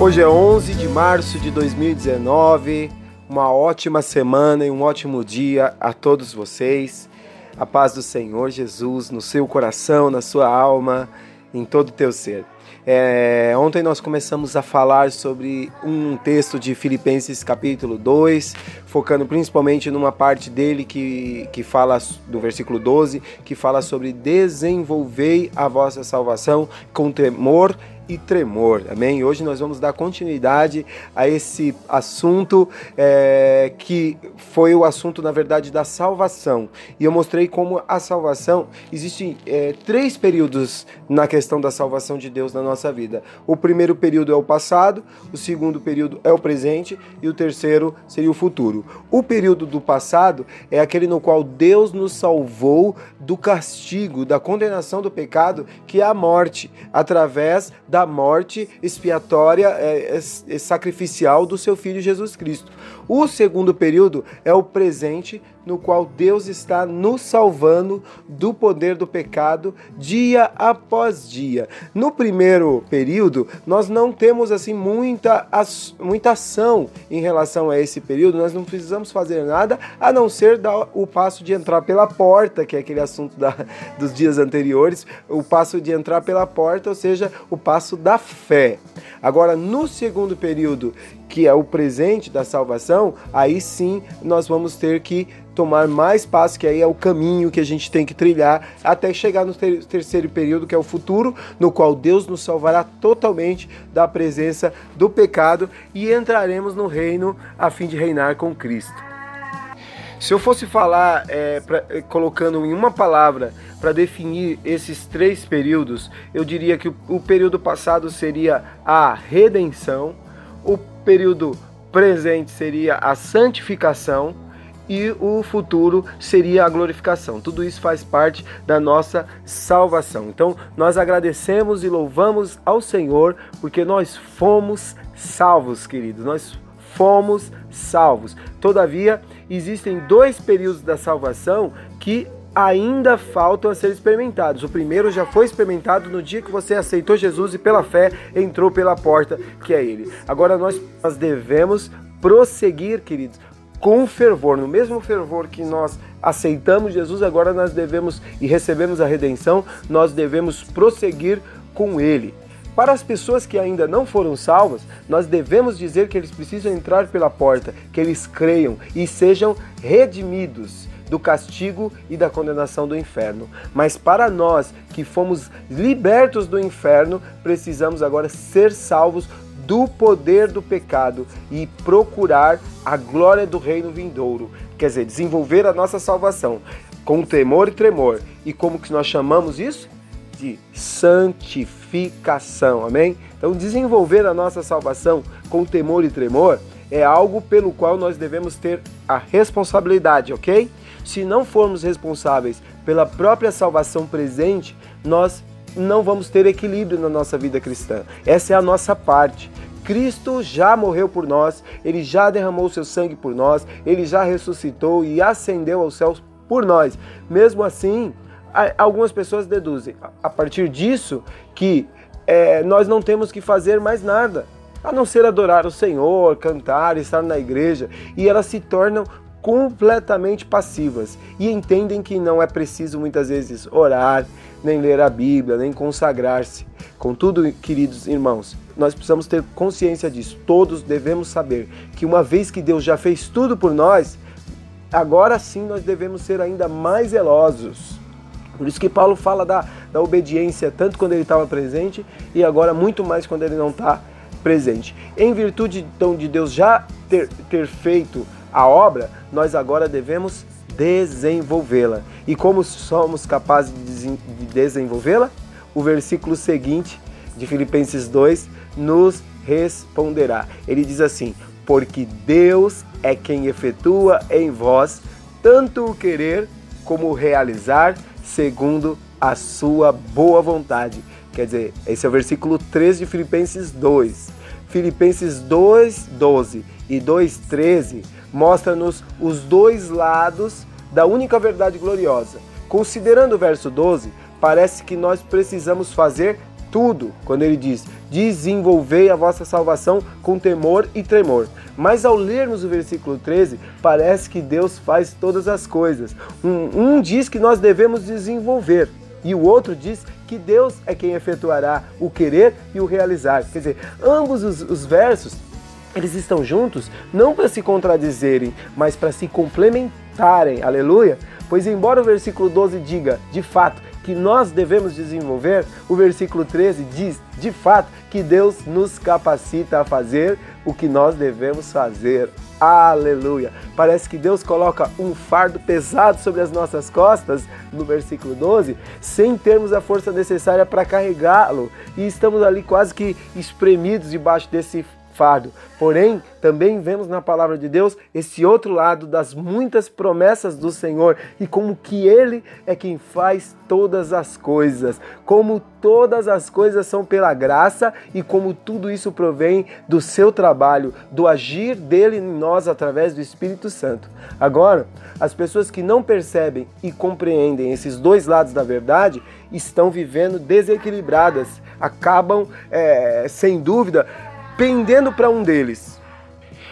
Hoje é 11 de março de 2019. Uma ótima semana e um ótimo dia a todos vocês. A paz do Senhor Jesus no seu coração, na sua alma, em todo o teu ser. É, ontem nós começamos a falar sobre um texto de Filipenses capítulo 2, focando principalmente numa parte dele que, que fala do versículo 12, que fala sobre desenvolvei a vossa salvação com temor tremor, amém? Hoje nós vamos dar continuidade a esse assunto é, que foi o assunto, na verdade, da salvação. E eu mostrei como a salvação, existem é, três períodos na questão da salvação de Deus na nossa vida. O primeiro período é o passado, o segundo período é o presente e o terceiro seria o futuro. O período do passado é aquele no qual Deus nos salvou do castigo, da condenação do pecado, que é a morte, através da morte expiatória é, é, sacrificial do seu Filho Jesus Cristo. O segundo período é o presente no qual Deus está nos salvando do poder do pecado dia após dia. No primeiro período, nós não temos assim muita, muita ação em relação a esse período, nós não precisamos fazer nada a não ser dar o passo de entrar pela porta, que é aquele assunto da, dos dias anteriores, o passo de entrar pela porta, ou seja, o passo da fé. Agora, no segundo período, que é o presente da salvação, aí sim nós vamos ter que tomar mais passos, que aí é o caminho que a gente tem que trilhar até chegar no ter terceiro período, que é o futuro, no qual Deus nos salvará totalmente da presença do pecado e entraremos no reino a fim de reinar com Cristo. Se eu fosse falar, é, pra, é, colocando em uma palavra para definir esses três períodos, eu diria que o, o período passado seria a redenção, o período presente seria a santificação e o futuro seria a glorificação. Tudo isso faz parte da nossa salvação. Então, nós agradecemos e louvamos ao Senhor porque nós fomos salvos, queridos. Nós fomos salvos. Todavia, existem dois períodos da salvação que ainda faltam a ser experimentados. O primeiro já foi experimentado no dia que você aceitou Jesus e pela fé entrou pela porta que é ele. Agora nós, devemos prosseguir, queridos, com fervor, no mesmo fervor que nós aceitamos Jesus, agora nós devemos e recebemos a redenção, nós devemos prosseguir com ele. Para as pessoas que ainda não foram salvas, nós devemos dizer que eles precisam entrar pela porta, que eles creiam e sejam redimidos do castigo e da condenação do inferno. Mas para nós que fomos libertos do inferno, precisamos agora ser salvos do poder do pecado e procurar a glória do reino vindouro, quer dizer, desenvolver a nossa salvação com temor e tremor. E como que nós chamamos isso? De santificação, amém? Então, desenvolver a nossa salvação com temor e tremor é algo pelo qual nós devemos ter a responsabilidade, ok? Se não formos responsáveis pela própria salvação presente, nós não vamos ter equilíbrio na nossa vida cristã. Essa é a nossa parte. Cristo já morreu por nós, ele já derramou seu sangue por nós, ele já ressuscitou e ascendeu aos céus por nós. Mesmo assim, algumas pessoas deduzem a partir disso que é, nós não temos que fazer mais nada a não ser adorar o Senhor, cantar, estar na igreja, e elas se tornam completamente passivas e entendem que não é preciso muitas vezes orar, nem ler a Bíblia, nem consagrar-se. Contudo, queridos irmãos, nós precisamos ter consciência disso. Todos devemos saber que uma vez que Deus já fez tudo por nós, agora sim nós devemos ser ainda mais zelosos. Por isso que Paulo fala da, da obediência, tanto quando ele estava presente e agora muito mais quando ele não está presente. Em virtude então de Deus já ter, ter feito a obra, nós agora devemos desenvolvê-la. E como somos capazes de desenvolvê-la? O versículo seguinte de Filipenses 2 nos responderá. Ele diz assim: Porque Deus é quem efetua em vós tanto o querer como o realizar, segundo a sua boa vontade. Quer dizer, esse é o versículo 3 de Filipenses 2. Filipenses 2, 12 e 2, 13 mostra-nos os dois lados da única verdade gloriosa. Considerando o verso 12, parece que nós precisamos fazer tudo quando ele diz: desenvolvei a vossa salvação com temor e tremor. Mas ao lermos o versículo 13, parece que Deus faz todas as coisas. Um, um diz que nós devemos desenvolver, e o outro diz que Deus é quem efetuará o querer e o realizar. Quer dizer, ambos os, os versos eles estão juntos não para se contradizerem, mas para se complementarem. Aleluia! Pois, embora o versículo 12 diga, de fato, que nós devemos desenvolver, o versículo 13 diz, de fato, que Deus nos capacita a fazer o que nós devemos fazer. Aleluia! Parece que Deus coloca um fardo pesado sobre as nossas costas, no versículo 12, sem termos a força necessária para carregá-lo. E estamos ali quase que espremidos debaixo desse fardo. Porém, também vemos na palavra de Deus esse outro lado das muitas promessas do Senhor e como que ele é quem faz todas as coisas, como todas as coisas são pela graça e como tudo isso provém do seu trabalho, do agir dele em nós através do Espírito Santo. Agora, as pessoas que não percebem e compreendem esses dois lados da verdade estão vivendo desequilibradas, acabam, é, sem dúvida, pendendo para um deles.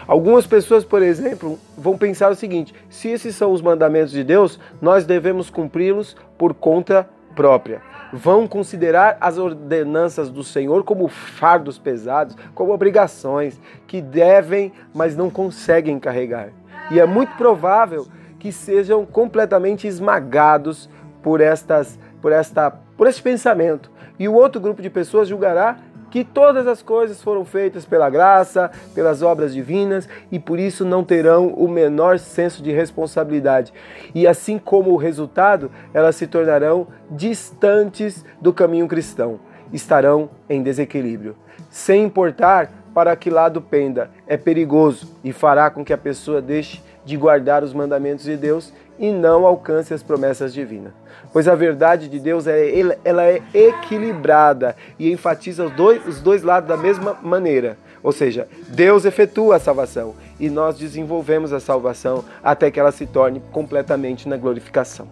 Algumas pessoas, por exemplo, vão pensar o seguinte: se esses são os mandamentos de Deus, nós devemos cumpri-los por conta própria. Vão considerar as ordenanças do Senhor como fardos pesados, como obrigações que devem, mas não conseguem carregar. E é muito provável que sejam completamente esmagados por estas por esta por esse pensamento. E o outro grupo de pessoas julgará que todas as coisas foram feitas pela graça, pelas obras divinas e por isso não terão o menor senso de responsabilidade. E assim como o resultado, elas se tornarão distantes do caminho cristão, estarão em desequilíbrio. Sem importar para que lado penda, é perigoso e fará com que a pessoa deixe de guardar os mandamentos de Deus e não alcance as promessas divinas. Pois a verdade de Deus é, ela é equilibrada e enfatiza os dois, os dois lados da mesma maneira. Ou seja, Deus efetua a salvação e nós desenvolvemos a salvação até que ela se torne completamente na glorificação.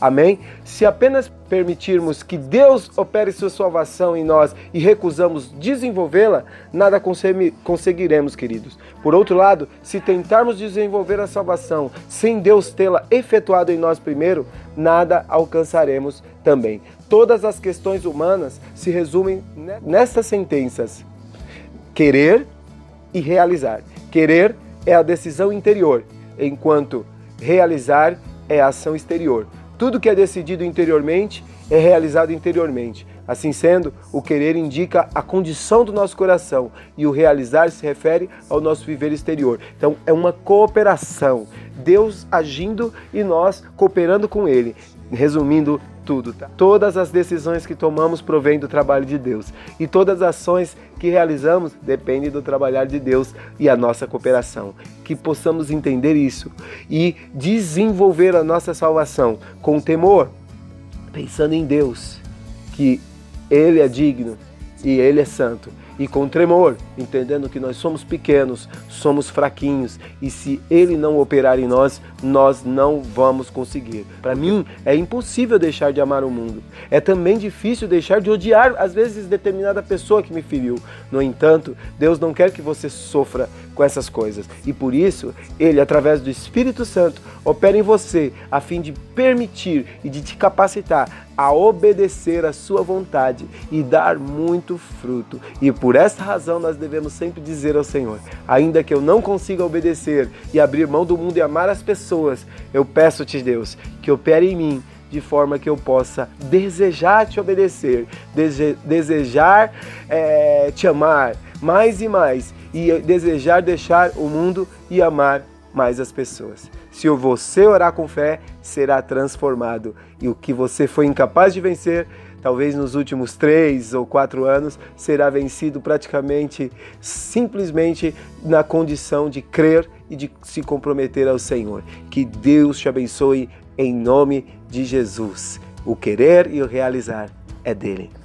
Amém? Se apenas permitirmos que Deus opere sua salvação em nós e recusamos desenvolvê-la, nada conseguiremos, queridos. Por outro lado, se tentarmos desenvolver a salvação sem Deus tê-la efetuado em nós primeiro, nada alcançaremos também. Todas as questões humanas se resumem nestas sentenças: querer e realizar. Querer é a decisão interior, enquanto realizar é a ação exterior. Tudo que é decidido interiormente é realizado interiormente. Assim sendo, o querer indica a condição do nosso coração e o realizar se refere ao nosso viver exterior. Então é uma cooperação. Deus agindo e nós cooperando com Ele. Resumindo, tudo, tá? Todas as decisões que tomamos provêm do trabalho de Deus. E todas as ações que realizamos dependem do trabalhar de Deus e a nossa cooperação. Que possamos entender isso e desenvolver a nossa salvação com temor, pensando em Deus, que Ele é digno e Ele é santo e com tremor, entendendo que nós somos pequenos, somos fraquinhos e se Ele não operar em nós, nós não vamos conseguir. Para mim, é impossível deixar de amar o mundo. É também difícil deixar de odiar, às vezes, determinada pessoa que me feriu. No entanto, Deus não quer que você sofra com essas coisas e por isso, Ele, através do Espírito Santo, opera em você a fim de permitir e de te capacitar a obedecer a sua vontade e dar muito fruto. E por essa razão nós devemos sempre dizer ao Senhor: ainda que eu não consiga obedecer e abrir mão do mundo e amar as pessoas, eu peço-te, Deus, que opere em mim de forma que eu possa desejar te obedecer, dese desejar é, te amar mais e mais e desejar deixar o mundo e amar mais as pessoas. Se você orar com fé, será transformado. E o que você foi incapaz de vencer, talvez nos últimos três ou quatro anos, será vencido praticamente, simplesmente na condição de crer e de se comprometer ao Senhor. Que Deus te abençoe em nome de Jesus. O querer e o realizar é dele.